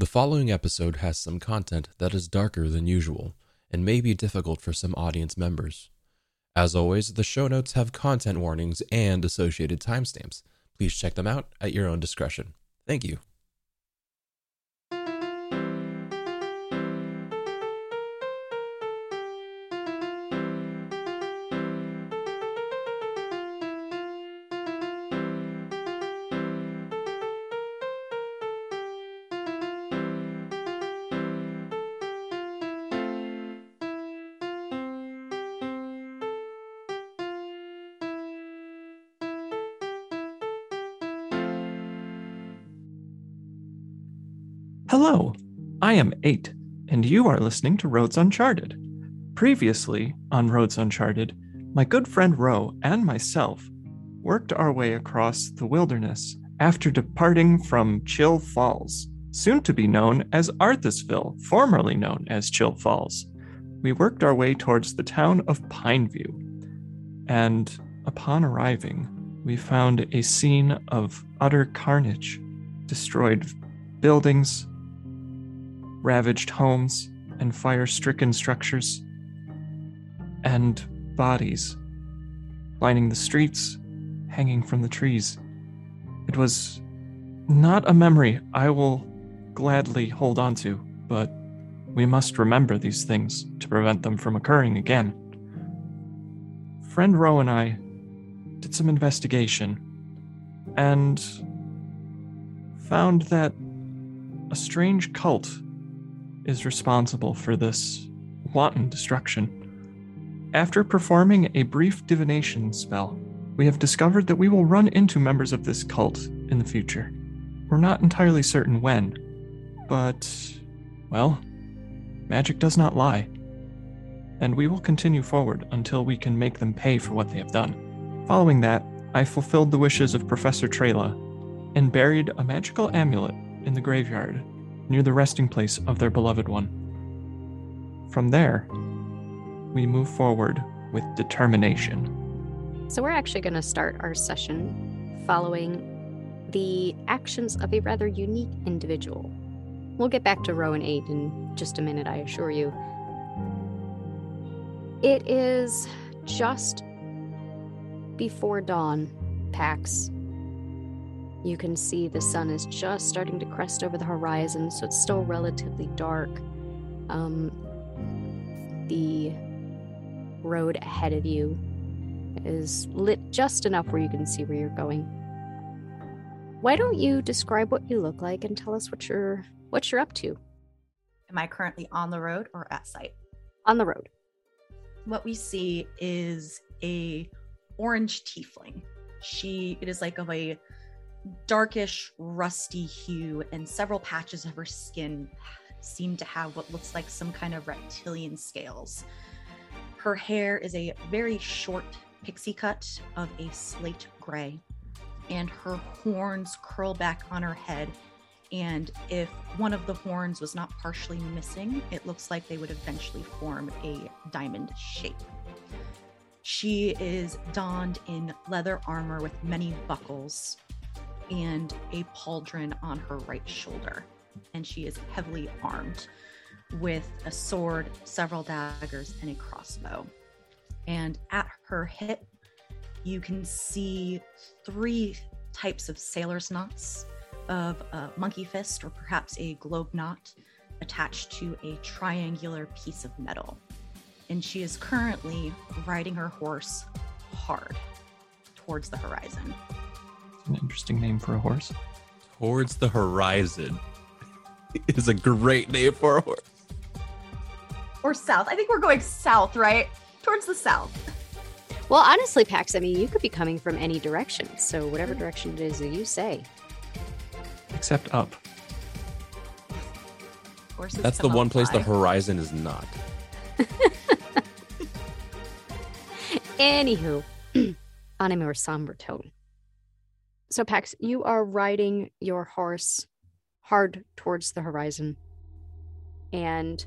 The following episode has some content that is darker than usual and may be difficult for some audience members. As always, the show notes have content warnings and associated timestamps. Please check them out at your own discretion. Thank you. Am 8, and you are listening to Roads Uncharted. Previously on Roads Uncharted, my good friend Ro and myself worked our way across the wilderness after departing from Chill Falls, soon to be known as Arthasville, formerly known as Chill Falls. We worked our way towards the town of Pineview, and upon arriving, we found a scene of utter carnage destroyed buildings, ravaged homes, and fire stricken structures, and bodies lining the streets, hanging from the trees. It was not a memory I will gladly hold on to, but we must remember these things to prevent them from occurring again. Friend Roe and I did some investigation and found that a strange cult is responsible for this wanton destruction. After performing a brief divination spell, we have discovered that we will run into members of this cult in the future. We're not entirely certain when, but, well, magic does not lie. And we will continue forward until we can make them pay for what they have done. Following that, I fulfilled the wishes of Professor Trela and buried a magical amulet in the graveyard near the resting place of their beloved one. From there, we move forward with determination. So, we're actually going to start our session following the actions of a rather unique individual. We'll get back to Rowan 8 in just a minute, I assure you. It is just before dawn, Pax. You can see the sun is just starting to crest over the horizon, so it's still relatively dark. Um, the road ahead of you is lit just enough where you can see where you're going. Why don't you describe what you look like and tell us what you're what you're up to Am I currently on the road or at site? on the road? What we see is a orange tiefling. She it is like of a darkish rusty hue and several patches of her skin seem to have what looks like some kind of reptilian scales. Her hair is a very short pixie cut of a slate gray and her horns curl back on her head and if one of the horns was not partially missing, it looks like they would eventually form a diamond shape. She is donned in leather armor with many buckles and a pauldron on her right shoulder. And she is heavily armed with a sword, several daggers, and a crossbow. And at her hip, you can see three types of sailor's knots of a monkey fist or perhaps a globe knot attached to a triangular piece of metal. And she is currently riding her horse hard towards the horizon. An interesting name for a horse. Towards the Horizon is a great name for a horse. Or south. I think we're going south, right? Towards the south. Well, honestly, Pax, I mean, you could be coming from any direction. So, whatever hmm. direction it is that you say. Except up. Horses That's the one place the horizon is not. Anywho, on a more somber tone. So, Pax, you are riding your horse hard towards the horizon, and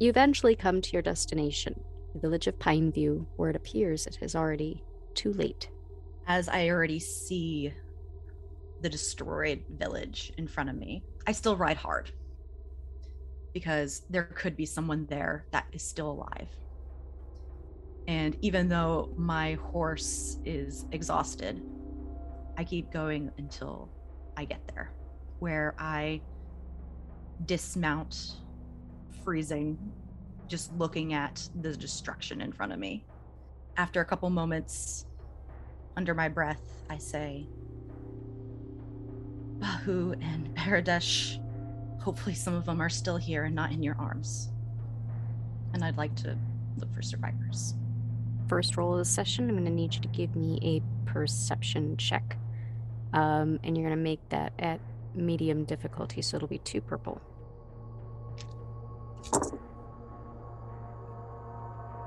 you eventually come to your destination, the village of Pineview, where it appears it is already too late. As I already see the destroyed village in front of me, I still ride hard. because there could be someone there that is still alive. And even though my horse is exhausted, I keep going until I get there, where I dismount, freezing, just looking at the destruction in front of me. After a couple moments, under my breath, I say, Bahu and Paradesh, hopefully some of them are still here and not in your arms. And I'd like to look for survivors. First roll of the session, I'm going to need you to give me a perception check. Um, and you're going to make that at medium difficulty, so it'll be two purple.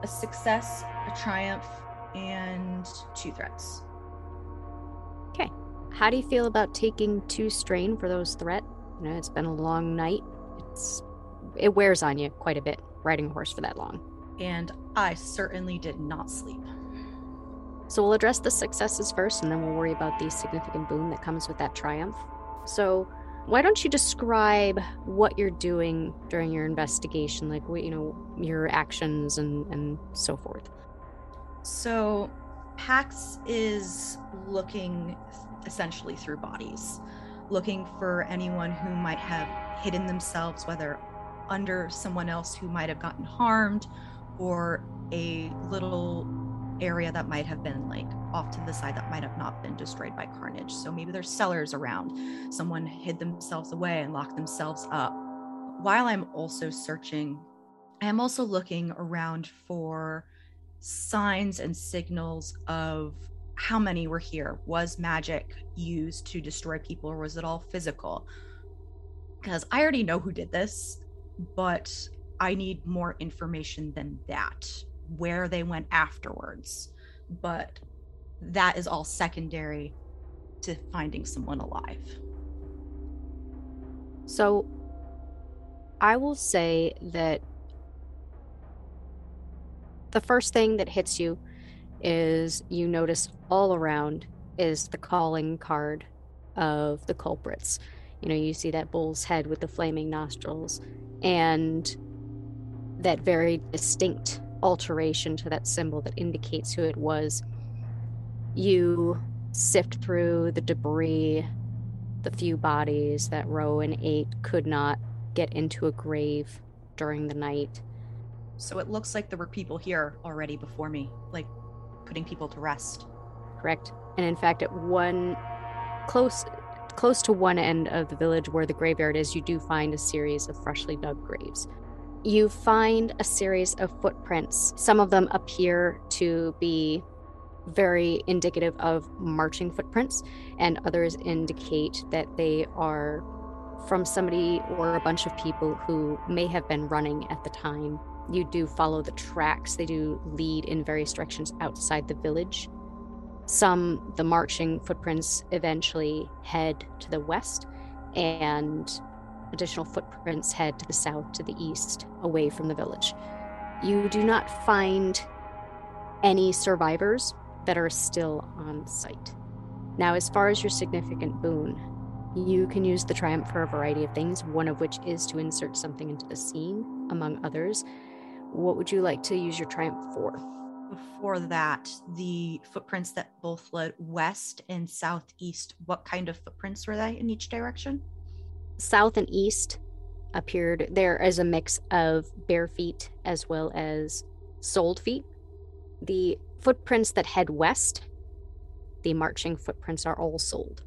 A success, a triumph, and two threats. Okay. How do you feel about taking two strain for those threat? You know, it's been a long night. It's it wears on you quite a bit riding a horse for that long. And I certainly did not sleep. So we'll address the successes first, and then we'll worry about the significant boon that comes with that triumph. So, why don't you describe what you're doing during your investigation, like what you know, your actions and and so forth? So, Pax is looking essentially through bodies, looking for anyone who might have hidden themselves, whether under someone else who might have gotten harmed or a little area that might have been like off to the side that might have not been destroyed by carnage. So maybe there's cellars around. Someone hid themselves away and locked themselves up. While I'm also searching, I am also looking around for signs and signals of how many were here. Was magic used to destroy people or was it all physical? Because I already know who did this, but I need more information than that where they went afterwards. But that is all secondary to finding someone alive. So I will say that the first thing that hits you is you notice all around is the calling card of the culprits. You know, you see that bull's head with the flaming nostrils and that very distinct alteration to that symbol that indicates who it was. You sift through the debris, the few bodies that Roe and Eight could not get into a grave during the night. So it looks like there were people here already before me, like putting people to rest. Correct. And in fact, at one close close to one end of the village where the graveyard is, you do find a series of freshly dug graves you find a series of footprints. Some of them appear to be very indicative of marching footprints, and others indicate that they are from somebody or a bunch of people who may have been running at the time. You do follow the tracks, they do lead in various directions outside the village. Some, the marching footprints, eventually head to the west, and Additional footprints head to the south, to the east, away from the village. You do not find any survivors that are still on site. Now, as far as your significant boon, you can use the triumph for a variety of things, one of which is to insert something into the scene, among others. What would you like to use your triumph for? Before that, the footprints that both led west and southeast, what kind of footprints were they in each direction? South and east appeared there as a mix of bare feet as well as soled feet. The footprints that head west, the marching footprints are all soled.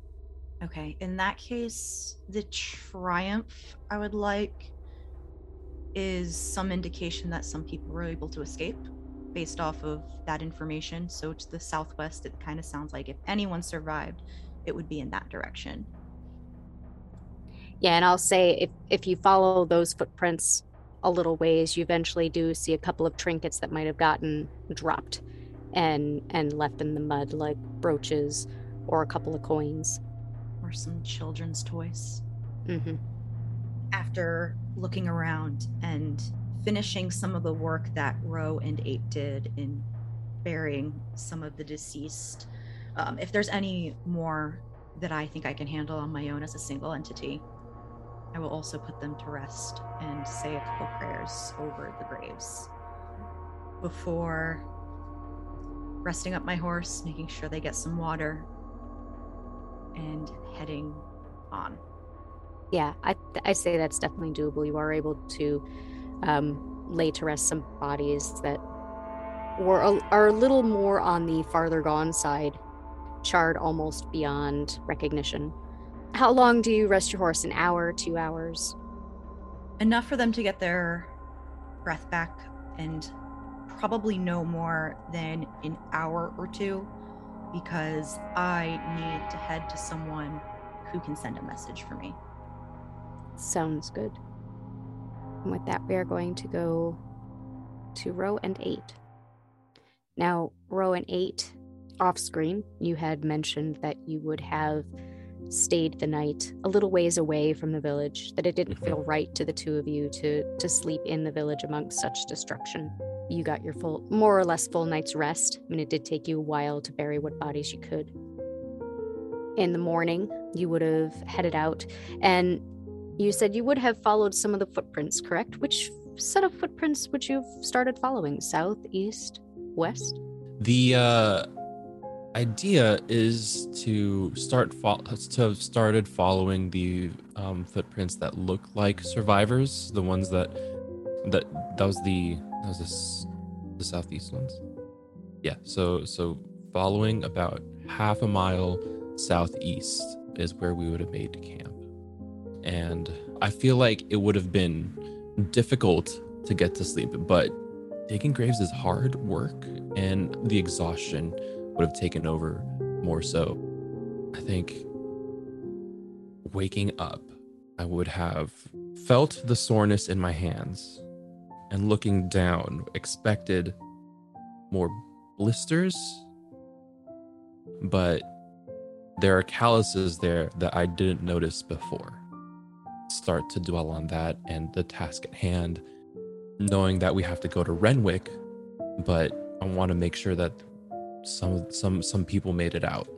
Okay, in that case, the triumph I would like is some indication that some people were able to escape based off of that information. So to the southwest, it kind of sounds like if anyone survived, it would be in that direction. Yeah, and I'll say if if you follow those footprints a little ways, you eventually do see a couple of trinkets that might have gotten dropped and and left in the mud, like brooches or a couple of coins. Or some children's toys. Mm-hmm. After looking around and finishing some of the work that Roe and Eight did in burying some of the deceased, um, if there's any more that I think I can handle on my own as a single entity, I will also put them to rest and say a couple prayers over the graves before resting up my horse, making sure they get some water, and heading on. Yeah, I I say that's definitely doable. You are able to um, lay to rest some bodies that were a, are a little more on the farther gone side, charred almost beyond recognition. How long do you rest your horse? An hour, two hours? Enough for them to get their breath back and probably no more than an hour or two because I need to head to someone who can send a message for me. Sounds good. And with that, we are going to go to Ro and eight. Now, Ro and eight, off screen, you had mentioned that you would have stayed the night a little ways away from the village, that it didn't feel right to the two of you to, to sleep in the village amongst such destruction. You got your full, more or less full night's rest. I mean, it did take you a while to bury what bodies you could. In the morning, you would have headed out, and you said you would have followed some of the footprints, correct? Which set of footprints would you have started following? South, east, west? The uh, idea is to start fo- to have started following the um, footprints that look like survivors, the ones that that that was the that was the, the southeast ones. Yeah, so so following about half a mile southeast is where we would have made camp, and I feel like it would have been difficult to get to sleep, but digging graves is hard work, and the exhaustion would have taken over more so. I think waking up, I would have felt the soreness in my hands and looking down, expected more blisters, but there are calluses there that I didn't notice before. Start to dwell on that and the task at hand, knowing that we have to go to Renwick, but I want to make sure that some some some people made it out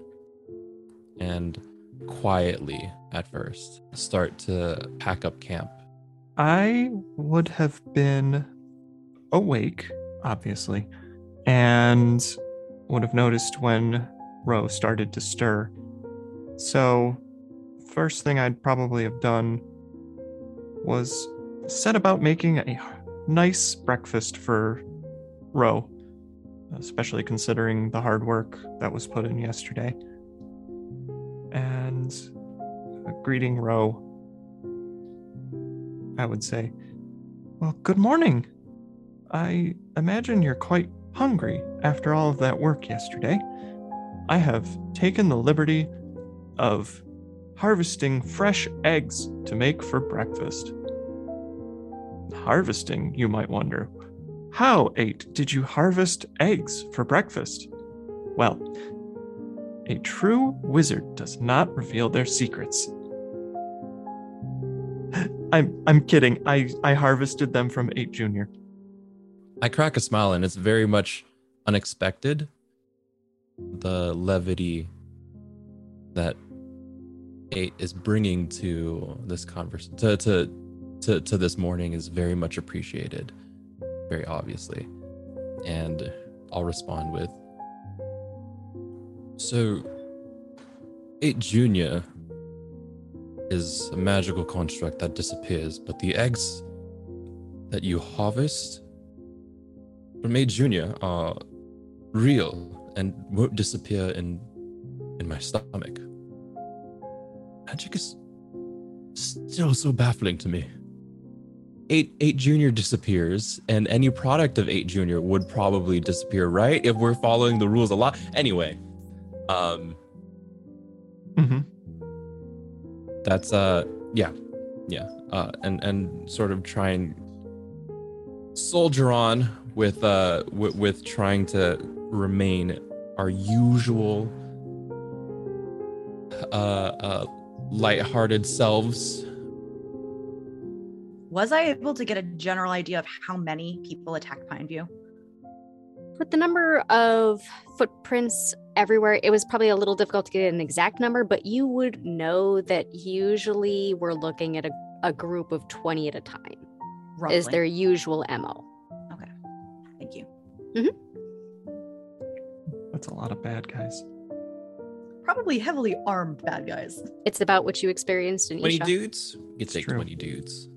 and quietly at first start to pack up camp I would have been awake, obviously, and would have noticed when Roe started to stir. So, first thing I'd probably have done was set about making a nice breakfast for Roe, especially considering the hard work that was put in yesterday. And greeting Roe I would say, Well, good morning. I imagine you're quite hungry after all of that work yesterday. I have taken the liberty of harvesting fresh eggs to make for breakfast. Harvesting, you might wonder. How, Eight, did you harvest eggs for breakfast? Well, a true wizard does not reveal their secrets. I'm I'm kidding. I I harvested them from 8 Junior. i crack a smile and it's very much unexpected the levity that eight is bringing to this conversation to, to to to this morning is very much appreciated very obviously and i'll respond with so eight junior is a magical construct that disappears but the eggs that you harvest from eight junior are real and won't disappear in in my stomach magic is still so baffling to me. Eight eight junior disappears, and any product of eight junior would probably disappear, right? If we're following the rules a lot. Anyway, um, Mm-hmm. that's uh, yeah, yeah, uh, and and sort of try and soldier on with uh with, with trying to remain our usual uh uh lighthearted selves Was I able to get a general idea of how many people attacked Pineview? With the number of footprints everywhere, it was probably a little difficult to get an exact number, but you would know that usually we're looking at a a group of 20 at a time Roughly. is their usual mo Okay. Thank you. Mm-hmm. That's a lot of bad guys. Probably heavily armed bad guys. it's about what you experienced in 20 Isha. dudes? You could It's take true. 20 dudes.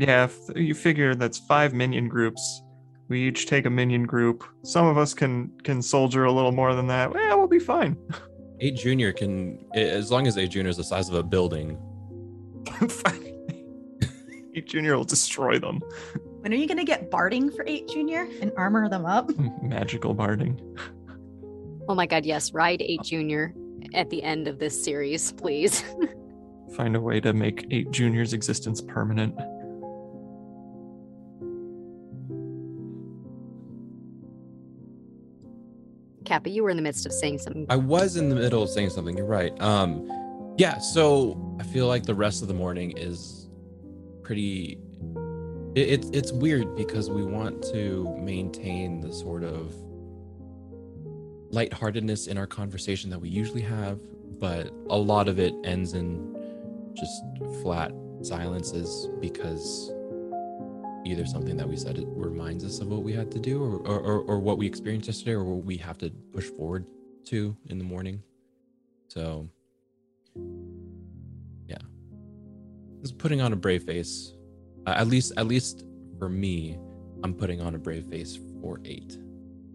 Yeah, if you figure that's five minion groups. We each take a minion group. Some of us can can soldier a little more than that. Yeah, we'll be fine. 8 Junior can, as long as 8 Junior is the size of a building, Eight Junior will destroy them. When are you gonna get barding for eight junior and armor them up? Magical barding. Oh my god, yes, ride 8 Junior at the end of this series, please. Find a way to make Eight Junior's existence permanent. Kappa, you were in the midst of saying something. I was in the middle of saying something. You're right. Um, yeah. So I feel like the rest of the morning is pretty. It, it's weird because we want to maintain the sort of lightheartedness in our conversation that we usually have, but a lot of it ends in just flat silences because either something that we said it reminds us of what we had to do or, or, or, or what we experienced yesterday or what we have to push forward to in the morning. So yeah. Just putting on a brave face. Uh, at least at least for me i'm putting on a brave face for eight.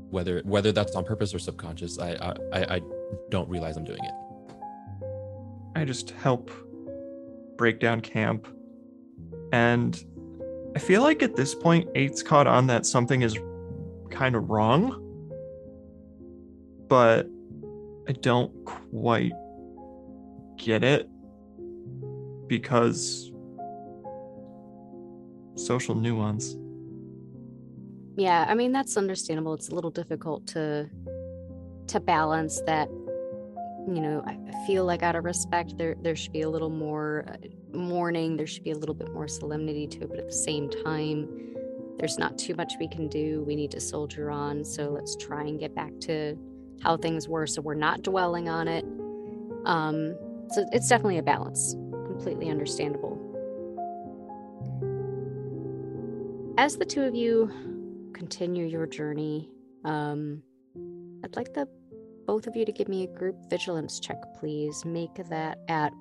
Whether whether that's on purpose or subconscious i i i, I don't realize i'm doing it. I just help break down camp. And I feel like at this point, Eight's caught on that something is kind of wrong. But I don't quite get it because social nuance. Yeah, I mean that's understandable. It's a little difficult to to balance that. You know, I feel like out of respect, there there should be a little more uh, mourning. There should be a little bit more solemnity to it, but at the same time, there's not too much we can do. We need to soldier on. So let's try and get back to how things were, so we're not dwelling on it. Um, so it's definitely a balance. Completely understandable. As the two of you continue your journey, um, I'd like the both of you to give me a group vigilance check, please. Make that at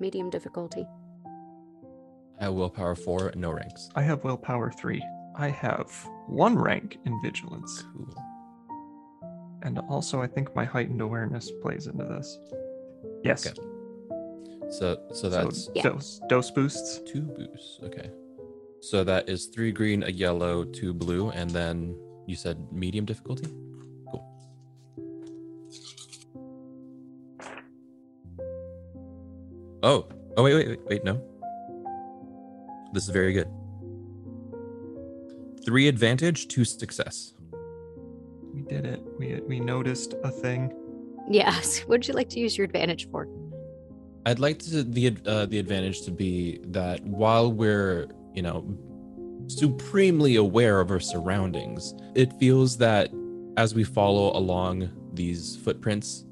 medium difficulty. i have willpower four no ranks I have willpower three. I have one rank in vigilance. cool And also, I think my heightened awareness plays into this. Yes. Okay. so so that's so Yeah. dose, dose boosts. Two boosts. Okay. So that is three green, a yellow, two blue, and then you said medium difficulty? Oh. Oh wait, wait, wait, wait, no. This is very good. Three advantage, two success. We did it. We we noticed a thing. Yes. What'd you like to use your advantage for? I'd like to, the uh, the advantage to be that while we're you know supremely aware of our surroundings, it feels that as we follow along these footprints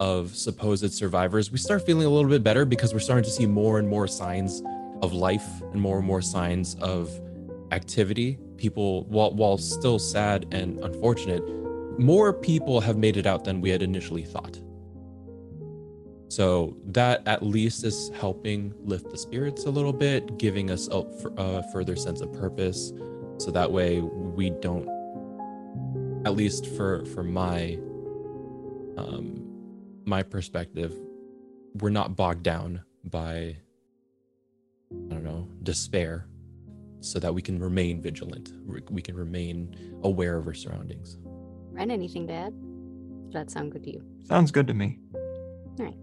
of supposed survivors, we start feeling a little bit better because we're starting to see more and more signs of life and more and more signs of activity. People, while while still sad and unfortunate, more people have made it out than we had initially thought. So that at least is helping lift the spirits a little bit, giving us a further sense of purpose. So that way we don't, at least for for my um, my perspective, we're not bogged down by I don't know despair, so that we can remain vigilant. We- We can remain aware of our surroundings. Ren, anything bad? Does that sound good to you? Sounds good to me. All right.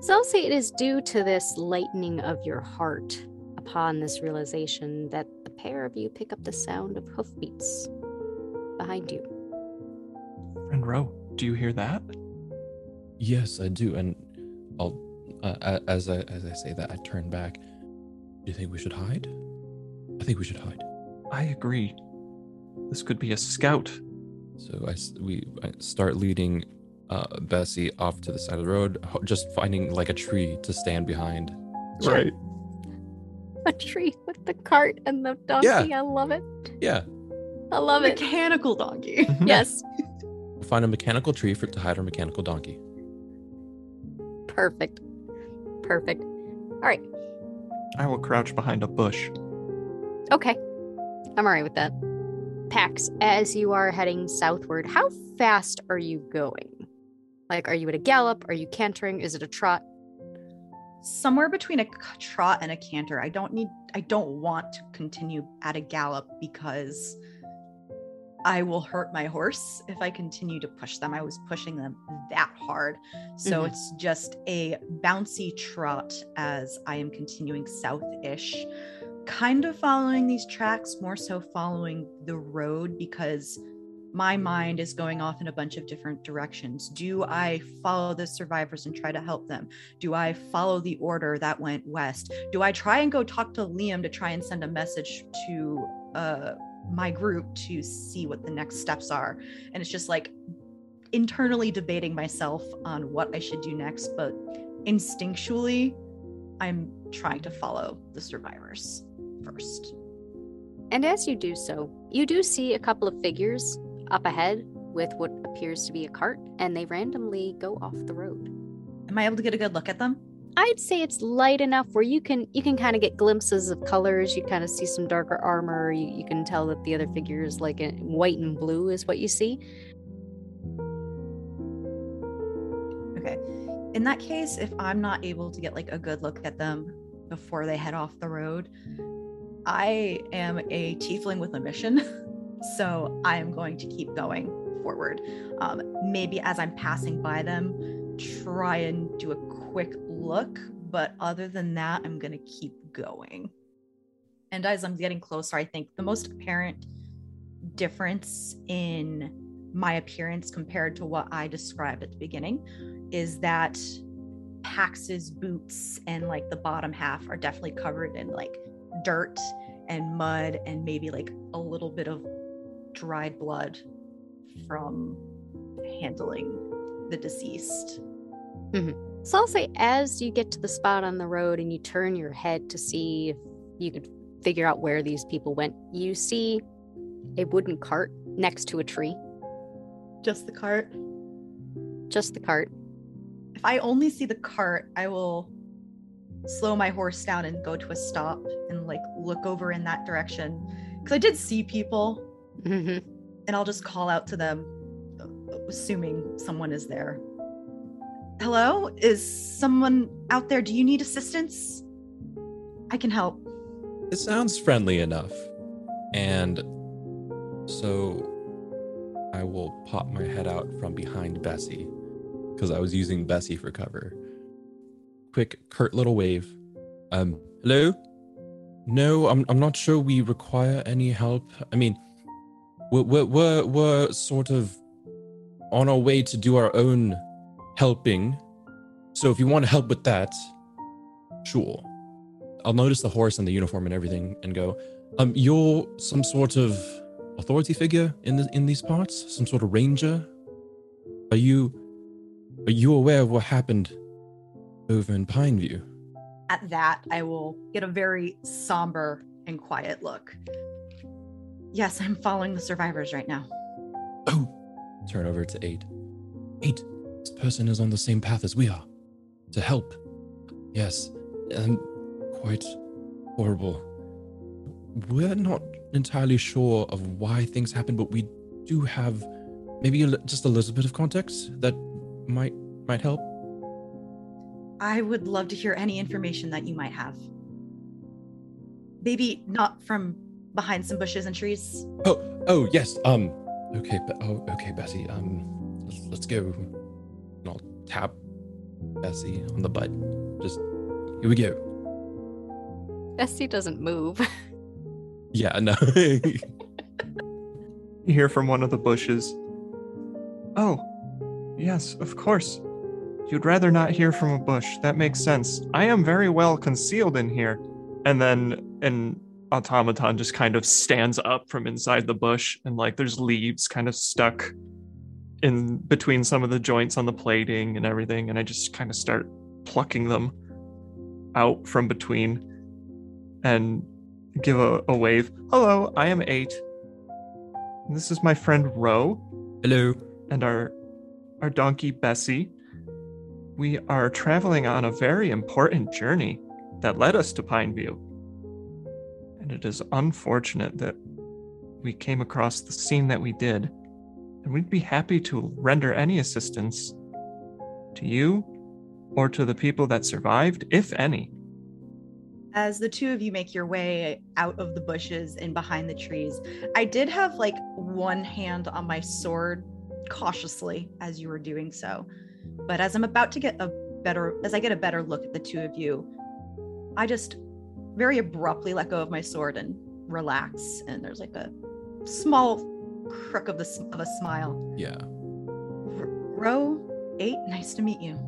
So I'll say it is due to this lightening of your heart upon this realization that the pair of you pick up the sound of hoofbeats behind you. Friend Ro, do you hear that? Yes, I do, and I'll uh, as I as I say that, I turn back. Do you think we should hide? I think we should hide. I agree. This could be a scout. So I we I start leading uh, Bessie off to the side of the road, just finding like a tree to stand behind. Right. a tree with the cart and the donkey. I love it. Yeah, I love it. Mechanical donkey. Yes. we'll find a mechanical tree for to hide our mechanical donkey. Perfect. Perfect. All right. I will crouch behind a bush. Okay. I'm all right with that. Pax, as you are heading southward, how fast are you going? Like, are you at a gallop? Are you cantering? Is it a trot? Somewhere between a trot and a canter. I don't need I don't want to continue at a gallop because I will hurt my horse if I continue to push them. I was pushing them that hard. So Mhm. it's just a bouncy trot as I am continuing south-ish. Kind of following these tracks, more so following the road because my mind is going off in a bunch of different directions. Do I follow the survivors and try to help them? Do I follow the order that went west? Do I try and go talk to Liam to try and send a message to uh, my group to see what the next steps are? And it's just like internally debating myself on what I should do next, but instinctually, I'm trying to follow the survivors first. And as you do so, you do see a couple of figures up ahead with what appears to be a cart, and they randomly go off the road. Am I able to get a good look at them? I'd say it's light enough where you can you can kind of get glimpses of colors. You kind of see some darker armor. You, you can tell that the other figure is like in white and blue is what you see. Okay. In that case, if I'm not able to get like a good look at them before they head off the road, I am a tiefling with a mission. so I am going to keep going forward. Um, maybe as I'm passing by them, try and do a quick look. But other than that, I'm going to keep going. And as I'm getting closer, I think the most apparent difference in my appearance compared to what I described at the beginning is that Pax's boots and like the bottom half are definitely covered in like dirt and mud and maybe like a little bit of dried blood from handling the deceased. So I'll say as you get to the spot on the road and you turn your head to see if you could figure out where these people went, you see a wooden cart next to a tree. Just the cart. Just the cart. If I only see the cart, I will slow my horse down and go to a stop and like look over in that direction. Because I did see people hmm and I'll just call out to them, assuming someone is there. Hello? Is someone out there? Do you need assistance? I can help. It sounds friendly enough. And so I will pop my head out from behind Bessie because I was using Bessie for cover. Quick, curt little wave. Um, hello? No, I'm, I'm not sure we require any help. I mean, we're, we're, we're, we're sort of on our way to do our own helping. So if you want to help with that, sure. I'll notice the horse and the uniform and everything and go, um, you're some sort of authority figure in the, in these parts? Some sort of ranger? Are you are you aware of what happened over in Pineview? At that, I will get a very somber and quiet look. Yes, I'm following the survivors right now. Oh, turn over to eight. Eight. This person is on the same path as we are. To help. Yes. Um, quite horrible. We're not entirely sure of why things happen, but we do have maybe a, just a little bit of context that might might help. I would love to hear any information that you might have. Maybe not from behind some bushes and trees. Oh, oh yes. Um. Okay. Oh, okay, Bessie. Um. Let's, let's go. And I'll tap Bessie on the butt. Just here we go. Bessie doesn't move. Yeah. No. You hear from one of the bushes. Oh, yes, of course. You'd rather not hear from a bush. That makes sense. I am very well concealed in here. And then an automaton just kind of stands up from inside the bush, and like there's leaves kind of stuck in between some of the joints on the plating and everything. And I just kind of start plucking them out from between. and give a, a wave. Hello, I am eight. And this is my friend Ro Hello. and our our donkey Bessie. We are traveling on a very important journey that led us to Pineview. And it is unfortunate that we came across the scene that we did. And we'd be happy to render any assistance to you or to the people that survived, if any. As the two of you make your way out of the bushes and behind the trees, I did have like one hand on my sword cautiously as you were doing so. But as I'm about to get a better, as I get a better look at the two of you, I just very abruptly let go of my sword and relax. And there's like a small crook of the of a smile. Yeah. R- Ro, eight, nice to meet you.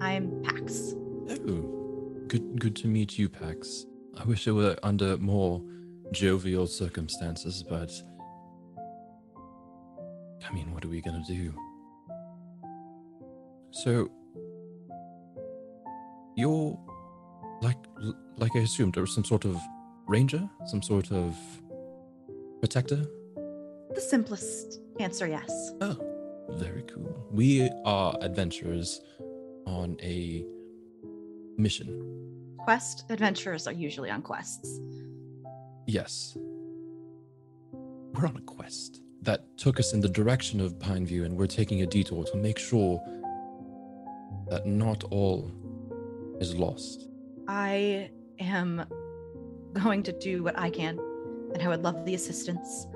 I'm Pax. Oh, good. Good to meet you, Pax. I wish it were under more jovial circumstances, but I mean, what are we gonna do? So, you're like, like I assumed, there was some sort of ranger, some sort of protector. The simplest answer, yes. Oh, very cool. We are adventurers on a mission. Quest adventurers are usually on quests. Yes. We're on a quest that took us in the direction of Pineview, and we're taking a detour to make sure that not all is lost. I am going to do what I can, and I would love the assistance.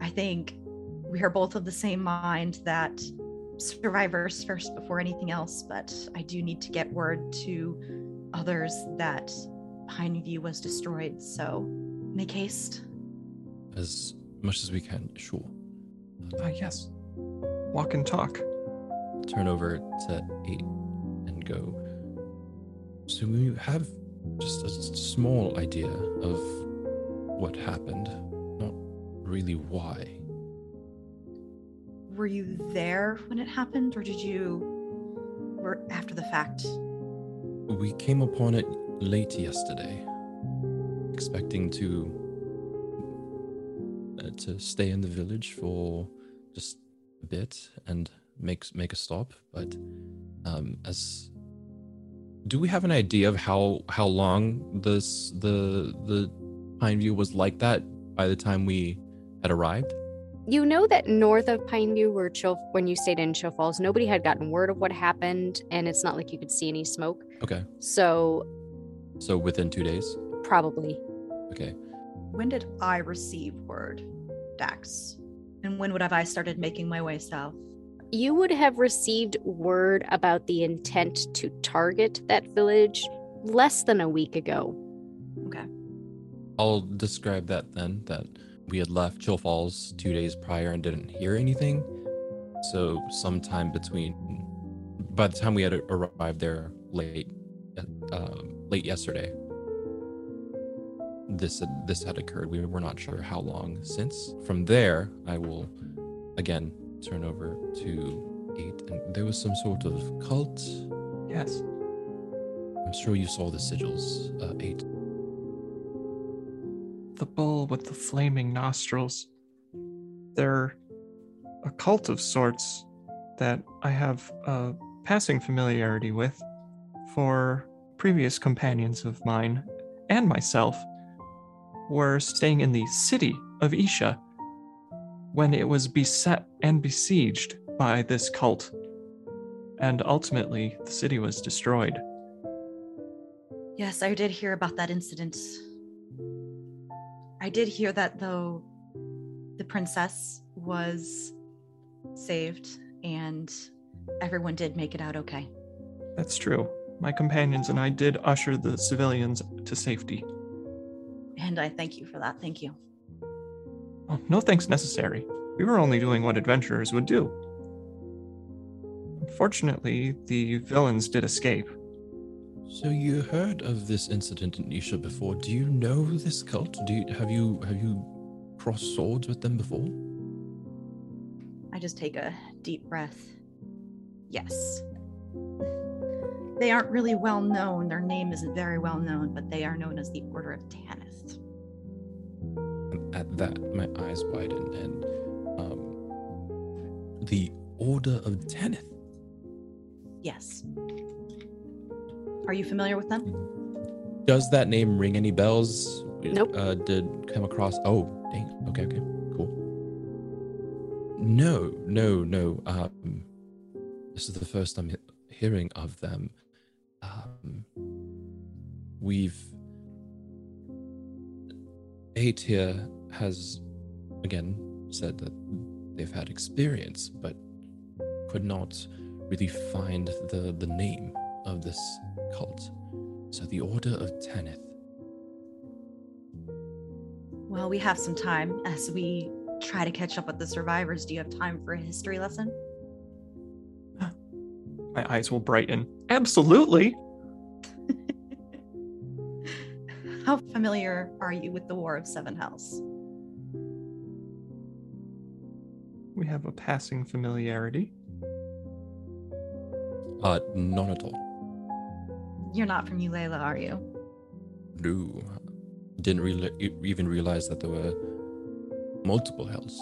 I think we are both of the same mind that survivors first before anything else, but I do need to get word to others that Pineview was destroyed, so make haste. As much as we can, sure. Ah, yes. Walk and talk. Turn over to eight and go. So we have just a small idea of what happened, not really why. Were you there when it happened, or did you were after the fact? We came upon it late yesterday, expecting to uh, to stay in the village for just a bit and make make a stop. But um, as do we have an idea of how how long this the the Pineview was like that by the time we had arrived? You know that north of Pineview, where Chill, when you stayed in Chill Falls, nobody had gotten word of what happened, and it's not like you could see any smoke. Okay, So so within two days. probably Okay, When did I receive word, Dax? And when would have I started making my way south? you would have received word about the intent to target that village less than a week ago. Okay. I'll describe that then. That we had left Chill Falls two days prior and didn't hear anything. So sometime between, by the time we had arrived there late, uh, late yesterday, this had, this had occurred. We were not sure how long since. From there, I will again turn over to eight, and there was some sort of cult. Yes. I'm sure you saw the sigils. Uh, eight. The bull with the flaming nostrils. They're a cult of sorts that I have a passing familiarity with for previous companions of mine and myself were staying in the city of Isha when it was beset and besieged by this cult. And ultimately, the city was destroyed. Yes, I did hear about that incident. I did hear that though the princess was saved and everyone did make it out okay. That's true. My companions and I did usher the civilians to safety. And I thank you for that. Thank you. Oh, no thanks necessary. We were only doing what adventurers would do. Unfortunately, the villains did escape. So you heard of this incident in Isha before? Do you know this cult? Do you have you have you crossed swords with them before? I just take a deep breath. Yes. they aren't really well known. Their name isn't very well known, but they are known as the Order of Tanith. And at that, my eyes widen, and um, the Order of Tanith. Yes. Are you familiar with them? Does that name ring any bells? Nope. Uh, did come across? Oh, dang. Okay, okay, cool. No, no, no. Um, this is the first I'm hearing of them. Um, we've eight here has again said that they've had experience, but could not really find the the name of this cult. So the Order of Tanith. Well, we have some time as we try to catch up with the survivors. Do you have time for a history lesson? My eyes will brighten. Absolutely. How familiar are you with the War of Seven Hells? We have a passing familiarity. Uh, none at all. You're not from Eulela, are you? No. Didn't really e- even realize that there were multiple hells.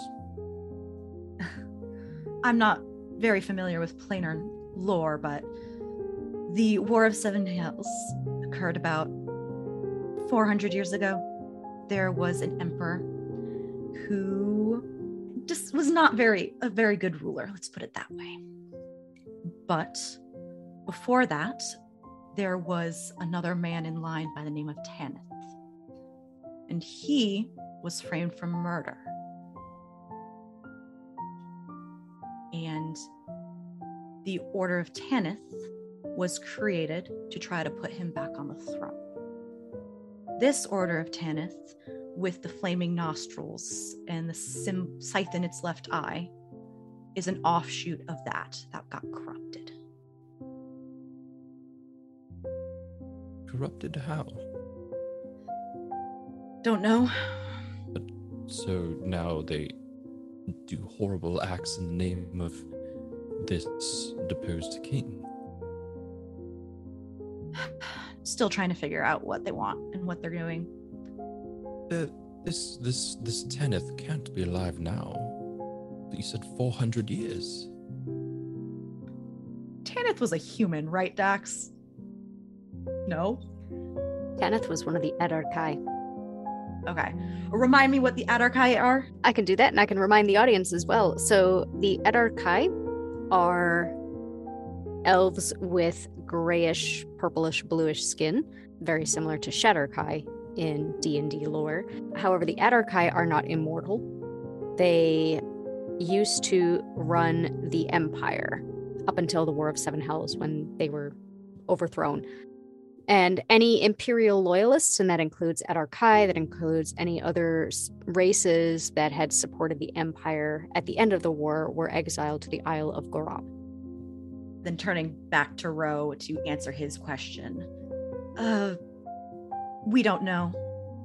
I'm not very familiar with planar lore, but the War of Seven Hells occurred about 400 years ago. There was an emperor who just was not very a very good ruler, let's put it that way. But before that, there was another man in line by the name of Tanith. And he was framed for murder. And the Order of Tanith was created to try to put him back on the throne. This Order of Tanith, with the flaming nostrils and the sim- scythe in its left eye, is an offshoot of that that got corrupted. Corrupted how? Don't know. So now they do horrible acts in the name of this deposed king. Still trying to figure out what they want and what they're doing. Uh, this this this Tanith can't be alive now. You said four hundred years. Tanith was a human, right, Dax? No? Tanith was one of the Edarkai. Okay. Remind me what the Adarkai are. I can do that, and I can remind the audience as well. So the Edarkai are elves with grayish, purplish, bluish skin, very similar to Shadar-kai in D&D lore. However, the Adarkai are not immortal. They used to run the Empire up until the War of Seven Hells when they were overthrown. And any Imperial loyalists, and that includes Adarkai, that includes any other races that had supported the Empire at the end of the war, were exiled to the Isle of Gorab. Then turning back to Ro to answer his question. Uh, we don't know.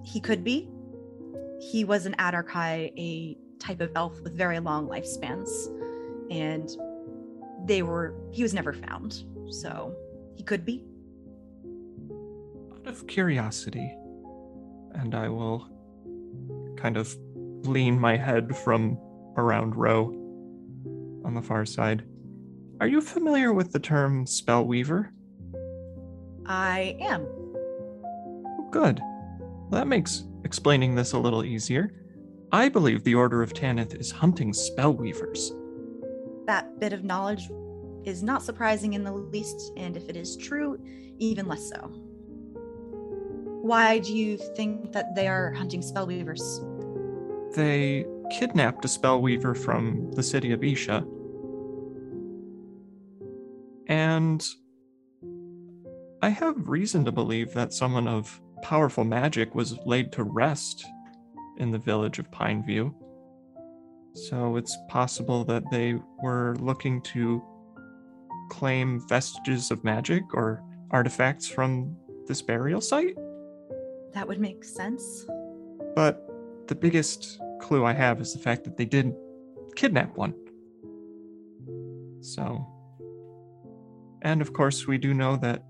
He could be. He was an Adarkai, a type of elf with very long lifespans, and they were. He was never found, so he could be. Of curiosity, and I will kind of lean my head from around Ro on the far side. Are you familiar with the term spellweaver? I am. Oh, Good. Well, that makes explaining this a little easier. I believe the Order of Tanith is hunting spellweavers. That bit of knowledge is not surprising in the least, and if it is true, even less so. Why do you think that they are hunting spellweavers? They kidnapped a spellweaver from the city of Isha. And I have reason to believe that someone of powerful magic was laid to rest in the village of Pineview. So it's possible that they were looking to claim vestiges of magic or artifacts from this burial site. That would make sense. But the biggest clue I have is the fact that they didn't kidnap one. So and of course, we do know that,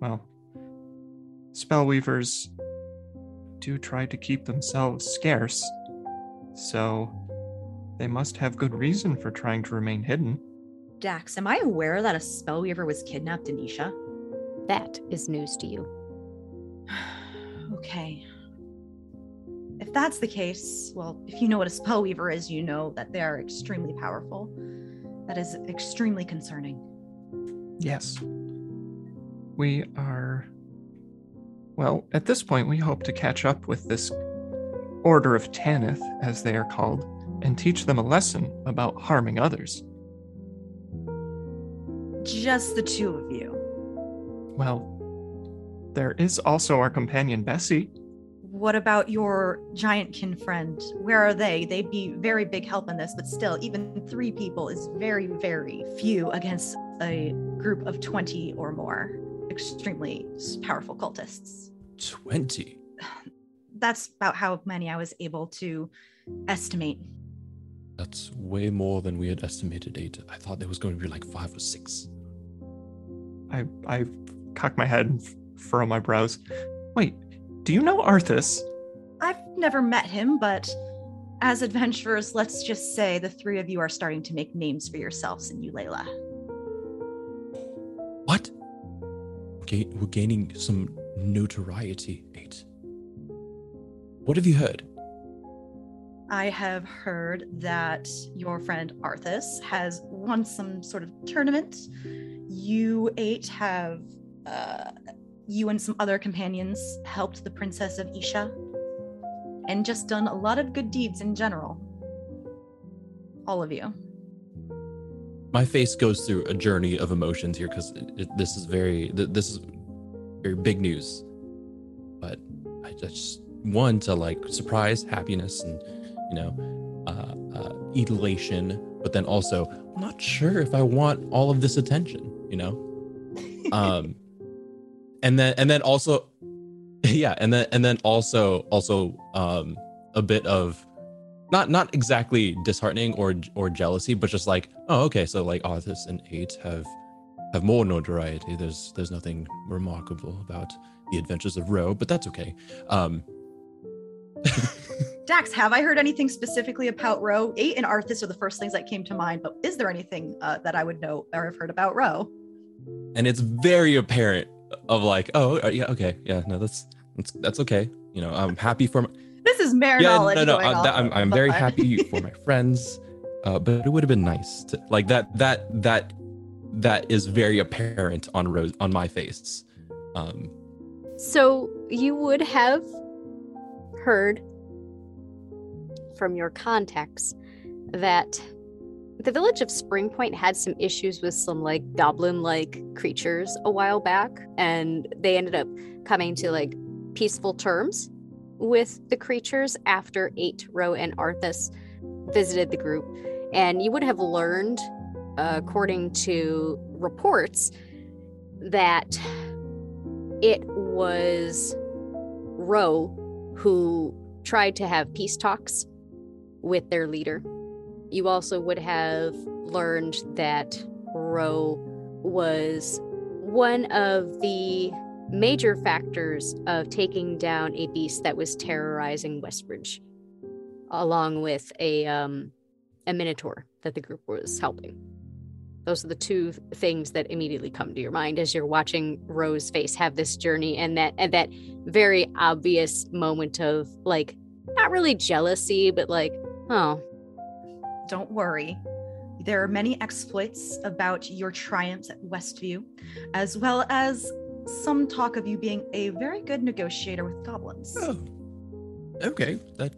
well, spellweavers do try to keep themselves scarce. So they must have good reason for trying to remain hidden. Dax, am I aware that a spellweaver was kidnapped in Isha? That is news to you. okay. If that's the case, well, if you know what a spellweaver is, you know that they are extremely powerful. That is extremely concerning. Yes. We are. Well, at this point, we hope to catch up with this Order of Tanith, as they are called, and teach them a lesson about harming others. Just the two of you. Well, there is also our companion Bessie. What about your giant kin friend? Where are they? They'd be very big help in this, but still, even three people is very, very few against a group of 20 or more extremely powerful cultists. 20? That's about how many I was able to estimate. That's way more than we had estimated, eight. I thought there was going to be like five or six. I I cock my head and furrow my brows. Wait, do you know Arthas? I've never met him, but as adventurers, let's just say the three of you are starting to make names for yourselves in Eulalia. What? we're gaining some notoriety, Eight. What have you heard? I have heard that your friend Arthas has won some sort of tournament. You eight have uh, you and some other companions helped the Princess of Isha and just done a lot of good deeds in general. All of you. My face goes through a journey of emotions here because this is very this is very big news. But I just one to like surprise, happiness, and you know, uh, uh, elation. But then also, I'm not sure if I want all of this attention. You know, um, and then and then also yeah and then and then also also um a bit of not not exactly disheartening or or jealousy but just like oh okay so like Arthas and eight have have more notoriety there's there's nothing remarkable about the adventures of Ro but that's okay um Dax, have I heard anything specifically about Ro? Eight and Arthas are the first things that came to mind, but is there anything uh, that I would know or have heard about Ro? And it's very apparent of like, oh, uh, yeah, okay, yeah, no, that's that's that's okay. You know, I'm happy for. My, this is mere yeah. No, no, uh, that, I'm I'm very happy for my friends, uh, but it would have been nice to like that that that that is very apparent on Ro's on my face. Um, so you would have heard from your contacts that the village of Springpoint had some issues with some like goblin like creatures a while back, and they ended up coming to like peaceful terms with the creatures after Eight Ro and Arthas visited the group. And you would have learned, uh, according to reports, that it was Ro who tried to have peace talks with their leader you also would have learned that Ro was one of the major factors of taking down a beast that was terrorizing Westbridge, along with a um, a minotaur that the group was helping. Those are the two things that immediately come to your mind as you're watching Ro's face have this journey and that and that very obvious moment of like not really jealousy, but like, oh, don't worry. There are many exploits about your triumphs at Westview, as well as some talk of you being a very good negotiator with goblins. Oh, okay. That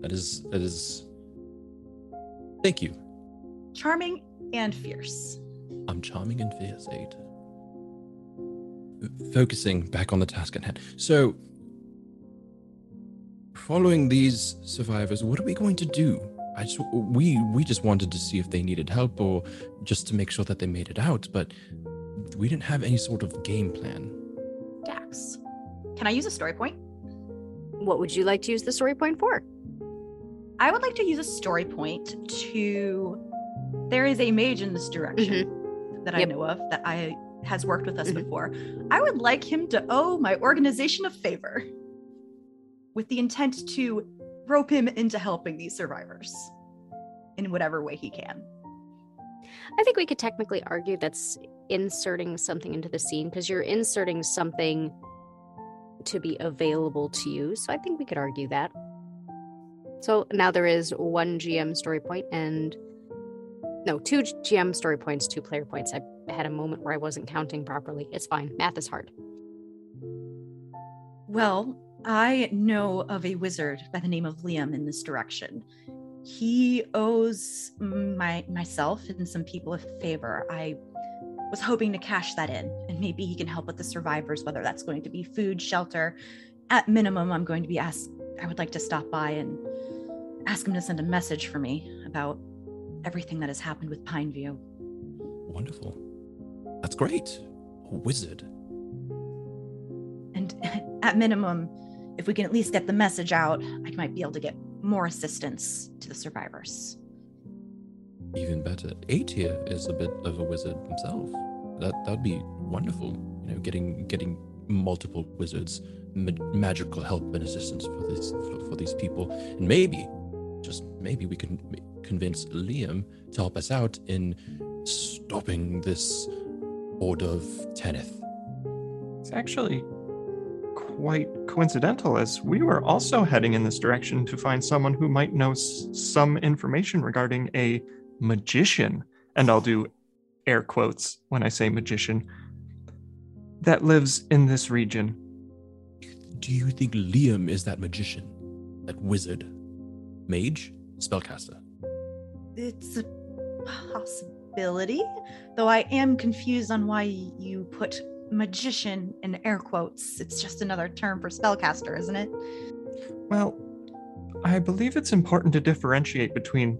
that is that is. Thank you. Charming and fierce. I'm charming and fierce, Eight. Focusing back on the task at hand. So, following these survivors, what are we going to do? I just we we just wanted to see if they needed help or just to make sure that they made it out, but we didn't have any sort of game plan. Dax, can I use a story point? What would you like to use the story point for? I would like to use a story point to. There is a mage in this direction. Mm-hmm. that I Yep. know of that I has worked with us Mhm. before. I would like him to owe my organization a favor with the intent to rope him into helping these survivors in whatever way he can. I think we could technically argue that's inserting something into the scene because you're inserting something to be available to you. So I think we could argue that. So now there is one GM story point and no, two GM story points, two player points. I had a moment where I wasn't counting properly. It's fine. Math is hard. Well, I know of a wizard by the name of Liam in this direction. He owes my myself and some people a favor. I was hoping to cash that in, and maybe he can help with the survivors, whether that's going to be food, shelter. At minimum, I'm going to be asked. I would like to stop by and ask him to send a message for me about everything that has happened with Pineview. Wonderful. That's great. A wizard. And at minimum, if we can at least get the message out, I might be able to get more assistance to the survivors. Even better. Eight is a bit of a wizard himself. That that'd be wonderful. You know, getting getting multiple wizards, ma- magical help and assistance for this for, for these people, and maybe, just maybe, we can m- convince Liam to help us out in stopping this horde of Tanith. It's actually quite coincidental as we were also heading in this direction to find someone who might know s- some information regarding a magician. And I'll do air quotes when I say magician that lives in this region. Do you think Liam is that magician, that wizard, mage, spellcaster? It's a possibility, though I am confused on why you put magician in air quotes. It's just another term for spellcaster, isn't it? Well, I believe it's important to differentiate between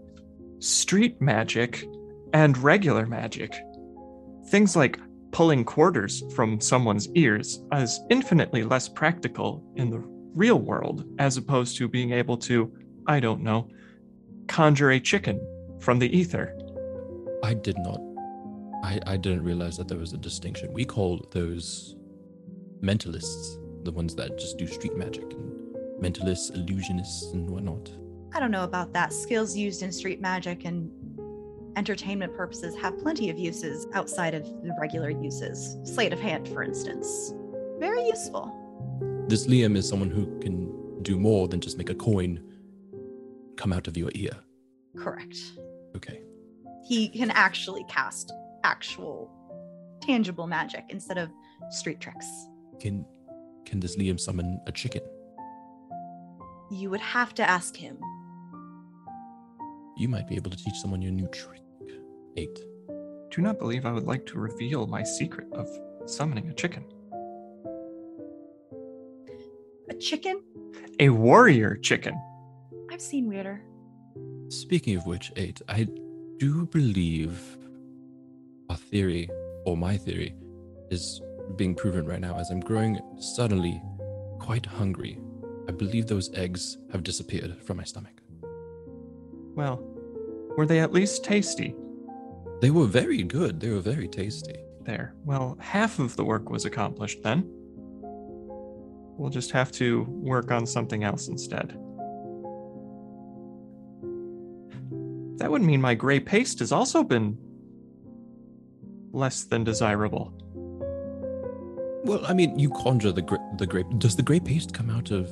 street magic and regular magic. Things like pulling quarters from someone's ears is infinitely less practical in the real world as opposed to being able to, I don't know, conjure a chicken from the ether. I did not. I, I didn't realize that there was a distinction. We call those mentalists, the ones that just do street magic, and mentalists, illusionists, and whatnot. I don't know about that. Skills used in street magic and entertainment purposes have plenty of uses outside of the regular uses. Sleight of hand, for instance. Very useful. This Liam is someone who can do more than just make a coin come out of your ear. Correct. Okay. He can actually cast actual, tangible magic instead of street tricks. Can can this Liam summon a chicken? You would have to ask him. You might be able to teach someone your new trick. Eight. Do not believe I would like to reveal my secret of summoning a chicken. A chicken? A warrior chicken. I've seen weirder. Speaking of which, eight, I do believe our theory, or my theory, is being proven right now as I'm growing suddenly quite hungry. I believe those eggs have disappeared from my stomach. Well, were they at least tasty? They were very good. They were very tasty. There. Well, half of the work was accomplished then. We'll just have to work on something else instead. That would mean my gray paste has also been less than desirable. Well, I mean, you conjure the gra- the grape. Does the gray paste come out of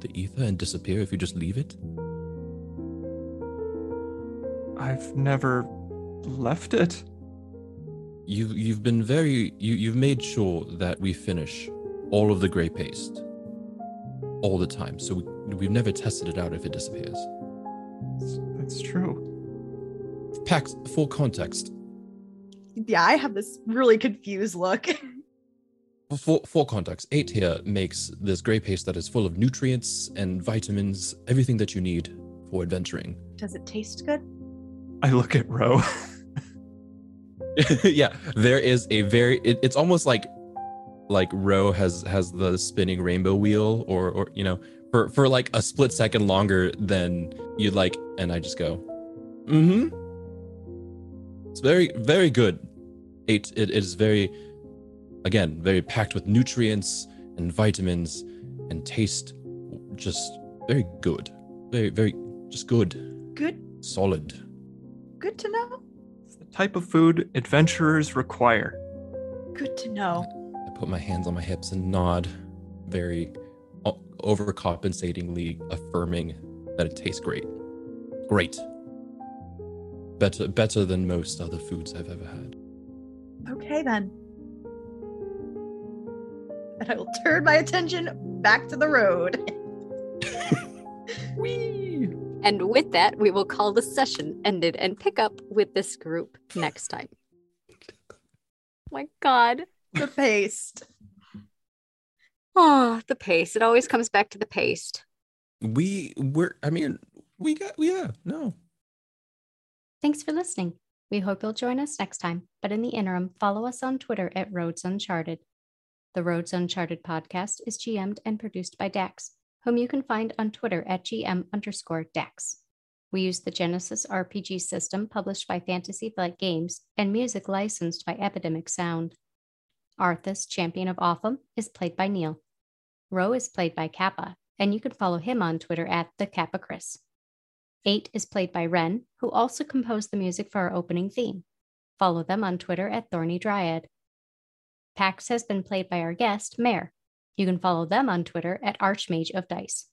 the ether and disappear if you just leave it? I've never left it. You've you've been very you you've made sure that we finish all of the gray paste all the time. So we, we've never tested it out if it disappears. That's- That's true. Pax, full context. Yeah, I have this really confused look. For, for context, eight here makes this gray paste that is full of nutrients and vitamins, everything that you need for adventuring. Does it taste good? I look at Ro. yeah, there is a very. It, it's almost like like Ro has has the spinning rainbow wheel, or or you know, for for like a split second longer than you'd like, and I just go, mm-hmm. It's very very good. Eight, it is very, again, very packed with nutrients and vitamins and taste just very good. Very, very, just good. Good, Solid. good to know. It's the type of food adventurers require. Good to know. I put my hands on my hips and nod, very o- overcompensatingly affirming that it tastes great. Great. Better, better than most other foods I've ever had. Okay then. And I will turn my attention back to the road. Whee! And with that, we will call the session ended and pick up with this group next time. my God. The paste. Oh, the paste. It always comes back to the paste. We were, I mean, we got, yeah, no. Thanks for listening. We hope you'll join us next time. But in the interim, follow us on Twitter at Roads Uncharted. The Roads Uncharted podcast is GM'd and produced by Dax, whom you can find on Twitter at GM underscore Dax. We use the Genesys RPG system published by Fantasy Flight Games and music licensed by Epidemic Sound. Arthas, Champion of Otham, is played by Neil. Ro is played by Kappa, and you can follow him on Twitter at the Kappa Chris. Eight is played by Ren, who also composed the music for our opening theme. Follow them on Twitter at Thorny Dryad. Pax has been played by our guest, Mare. You can follow them on Twitter at Archmage of Dice.